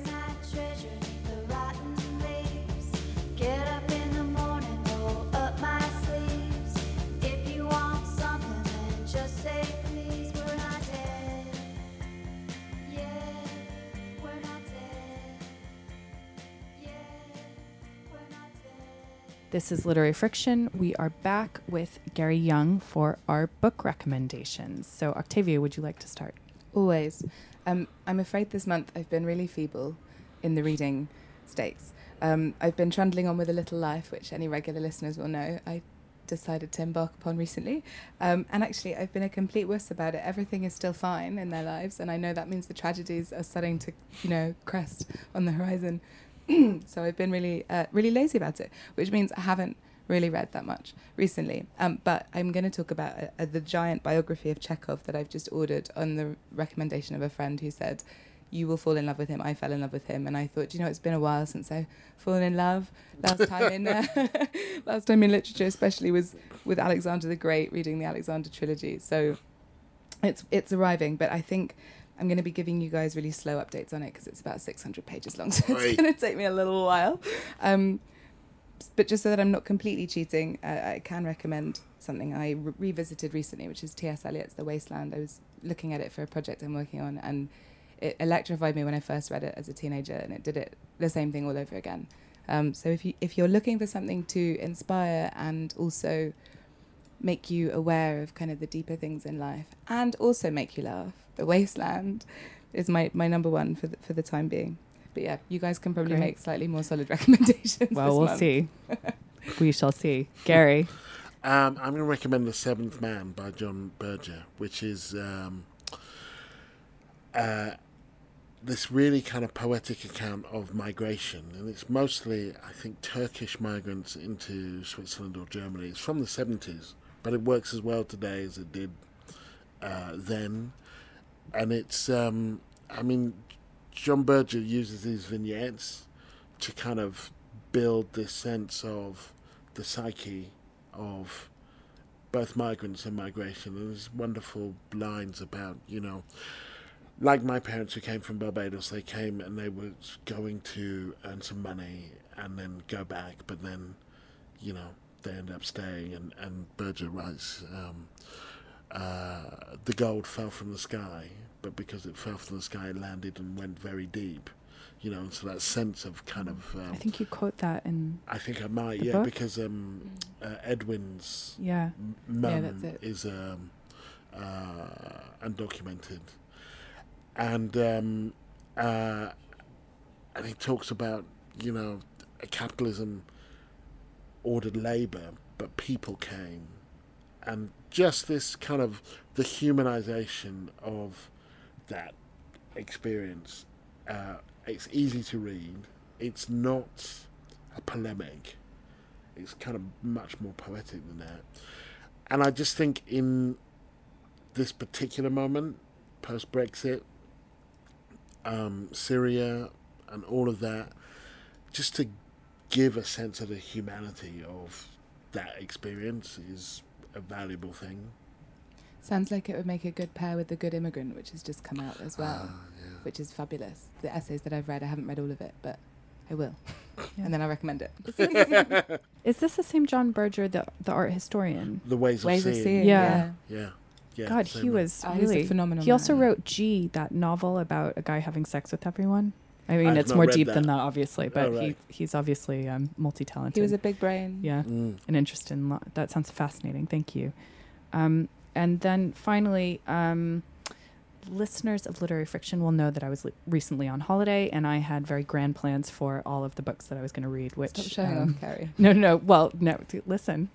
This is Literary Friction. We are back with Gary Younge for our book recommendations. So, Octavia, would you like to start? Always. Um, I'm afraid this month I've been really feeble in the reading stakes. Um, I've been trundling on with a little life, which any regular listeners will know. I decided to embark upon recently. Um, and actually, I've been a complete wuss about it. Everything is still fine in their lives, and I know that means the tragedies are starting to, you know, crest on the horizon. (clears throat) so I've been really, uh, really lazy about it, which means I haven't really read that much recently. Um, but I'm going to talk about uh, uh, the giant biography of Chekhov that I've just ordered on the recommendation of a friend who said, "You will fall in love with him." I fell in love with him, and I thought, you know, it's been a while since I've fallen in love. Last time in uh, (laughs) last time in literature, especially, was with Alexander the Great, reading the Alexander trilogy. So it's it's arriving, but I think I'm going to be giving you guys really slow updates on it because it's about 600 pages long, (laughs) so it's going to take me a little while. Um, but just so that I'm not completely cheating, uh, I can recommend something I re- revisited recently, which is T.S. Eliot's The Wasteland. I was looking at it for a project I'm working on, and it electrified me when I first read it as a teenager, and it did it the same thing all over again. Um, so if you if you're looking for something to inspire and also make you aware of kind of the deeper things in life, and also make you laugh, The Wasteland is my, my number one for the, for the time being. But yeah, you guys can probably Great. make slightly more solid (laughs) recommendations. Well, we'll month. see. (laughs) we shall see. Gary. Um, I'm going to recommend The Seventh Man by John Berger, which is um, uh, this really kind of poetic account of migration. And it's mostly, I think, Turkish migrants into Switzerland or Germany. It's from the 70s, but it works as well today as it did uh, then. And it's, um, I mean, John Berger uses these vignettes to kind of build this sense of the psyche of both migrants and migration. And there's wonderful lines about, you know, like my parents who came from Barbados, they came and they were going to earn some money and then go back, but then, you know, they end up staying. And, and Berger writes, um, uh, the gold fell from the sky, but because it fell from the sky, it landed and went very deep. You know, so that sense of kind of. Um, I think you quote that in. I think I might, yeah, book? because um, uh, Edwin's yeah. mum yeah, is um, uh, undocumented, and um, uh, and he talks about you know capitalism ordered labor, but people came, and just this kind of the humanization of that experience. Uh, it's easy to read. It's not a polemic. It's kind of much more poetic than that. And I just think in this particular moment, post Brexit, um, Syria, and all of that, just to give a sense of the humanity of that experience is a valuable thing. Sounds like it would make a good pair with The Good Immigrant, which has just come out as well, uh, yeah. which is fabulous. The essays that I've read, I haven't read all of it, but I will. Yeah. (laughs) And then I recommend it. (laughs) is this the same John Berger, the the art historian? The Ways, Ways of, seeing. of Seeing. Yeah. Yeah. yeah. God, he was oh, really phenomenal. He also wrote G, that novel about a guy having sex with everyone. I mean, I've it's more deep that. than that, obviously, but Oh, right. he, he's obviously um, multi talented. He was a big brain. yeah, Mm. an interest in lo- that sounds fascinating. Thank you. Um, and then finally, um, listeners of Literary Friction will know that I was li- recently on holiday and I had very grand plans for all of the books that I was going to read. Which Stop showing um, off, Carrie. no, (laughs) no, no. Well, no. d- Listen,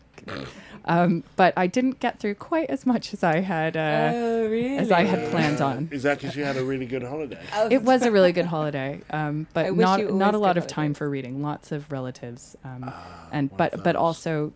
um, but I didn't get through quite as much as I had uh, oh, really? as I had planned on. Is that because you had a really good holiday? (laughs) Oh, It was a really good holiday, um, but not not a lot did of time for reading. Lots of relatives, um, Ah, and but but also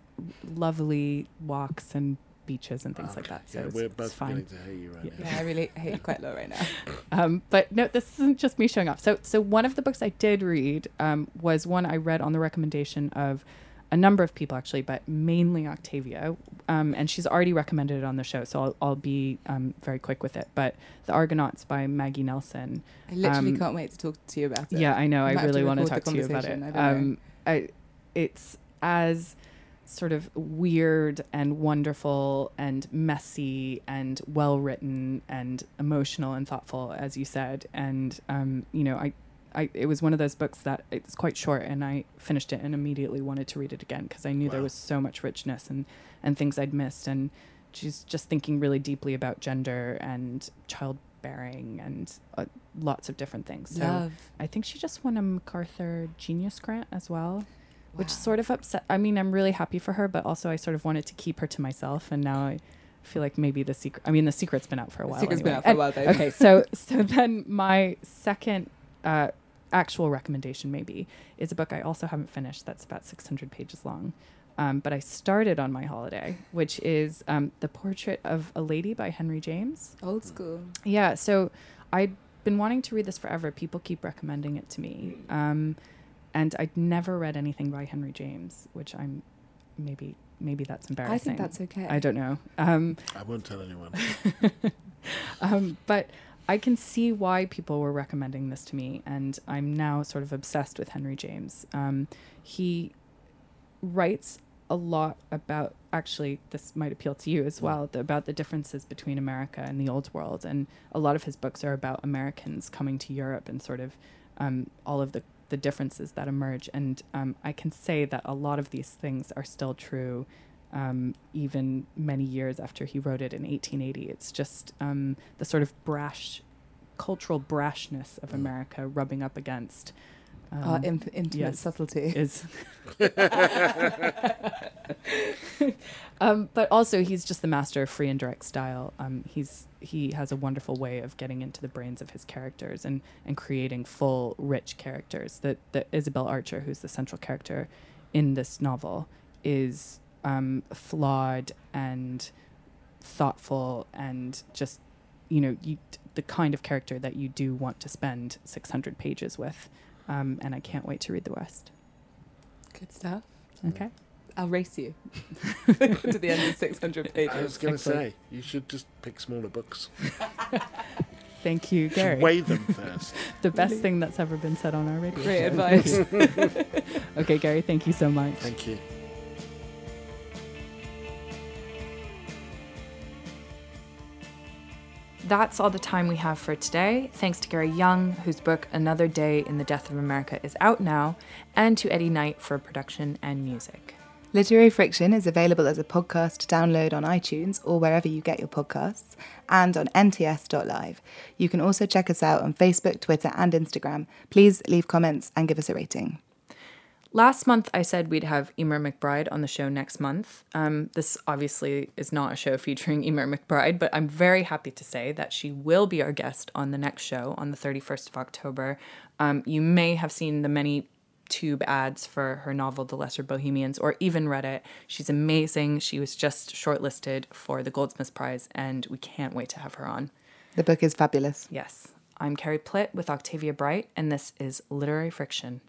lovely walks and beaches and things like that. So yeah, it's, we're it's both fine. to hate you right Yeah. now. Yeah, I really hate you quite a lot right now. (laughs) Um, but no, this isn't just me showing off. So, so one of the books I did read um, was one I read on the recommendation of a number of people, actually, but mainly Octavia. Um, and she's already recommended it on the show, so I'll, I'll be um, very quick with it. But The Argonauts by Maggie Nelson. I literally Um, can't wait to talk to you about it. Yeah, I know. We I might have really want to talk to you about it. I. Um, I, it's as sort of weird and wonderful and messy and well written and emotional and thoughtful, as you said. And um, you know, I, I, it was one of those books that it's quite short, and I finished it and immediately wanted to read it again because I knew there was so much richness and and things I'd missed. And she's just thinking really deeply about gender and childbearing and uh, lots of different things. So Love. I think she just won a MacArthur Genius Grant as well, which sort of upset. I mean, I'm really happy for her, but also I sort of wanted to keep her to myself, and now I feel like maybe the secret. I mean, the secret's been out for a The while. secret's been out for a while. Okay, so (laughs) so then my second uh, actual recommendation maybe is a book I also haven't finished. That's about 600 pages long. Um, but I started on my holiday, which is um, The Portrait of a Lady by Henry James. Old school. Yeah, so I'd been wanting to read this forever. People keep recommending it to me. Um, and I'd never read anything by Henry James, which I'm maybe maybe that's embarrassing. I think that's okay. I don't know. Um, I won't tell anyone. (laughs) um, but I can see why people were recommending this to me, and I'm now sort of obsessed with Henry James. Um, he writes a lot about actually this might appeal to you as well the, about the differences between America and the old world, and a lot of his books are about Americans coming to Europe and sort of um, all of the the differences that emerge. And um, I can say that a lot of these things are still true um, even many years after he wrote it in 1880. It's just um, the sort of brash, cultural brashness of Mm. America rubbing up against. Um, Our in- intimate yes. subtlety. is. (laughs) um, but also, he's just the master of free and direct style. Um, he's he has a wonderful way of getting into the brains of his characters and and creating full, rich characters. That that Isabel Archer, who's the central character in this novel, is um, flawed and thoughtful and just you know you the kind of character that you do want to spend 600 pages with um, and i can't wait to read the rest Good stuff. okay I'll race you (laughs) to the end of 600 pages. I was going to say, you should just pick smaller books. (laughs) thank you You should gary weigh them first. (laughs) the best thing that's ever been said on our radio Great show. advice. okay gary thank you so much Thank you. That's all the time we have for today. Thanks to Gary Younge, whose book Another Day in the Death of America is out now, and to Eddie Knight for production and music. Literary Friction is available as a podcast to download on iTunes or wherever you get your podcasts and on nts.live. You can also check us out on Facebook, Twitter, and Instagram. Please leave comments and give us a rating. Last month, I said we'd have Eimear McBride on the show next month. Um, this obviously is not a show featuring Eimear McBride, but I'm very happy to say that she will be our guest on the next show on the 31st of October. Um, you may have seen the many tube ads for her novel The Lesser Bohemians or even read it. She's amazing. She was just shortlisted for the Goldsmiths Prize, and we can't wait to have her on. The book is fabulous. Yes, I'm Carrie Plitt with Octavia Bright, and this is Literary Friction.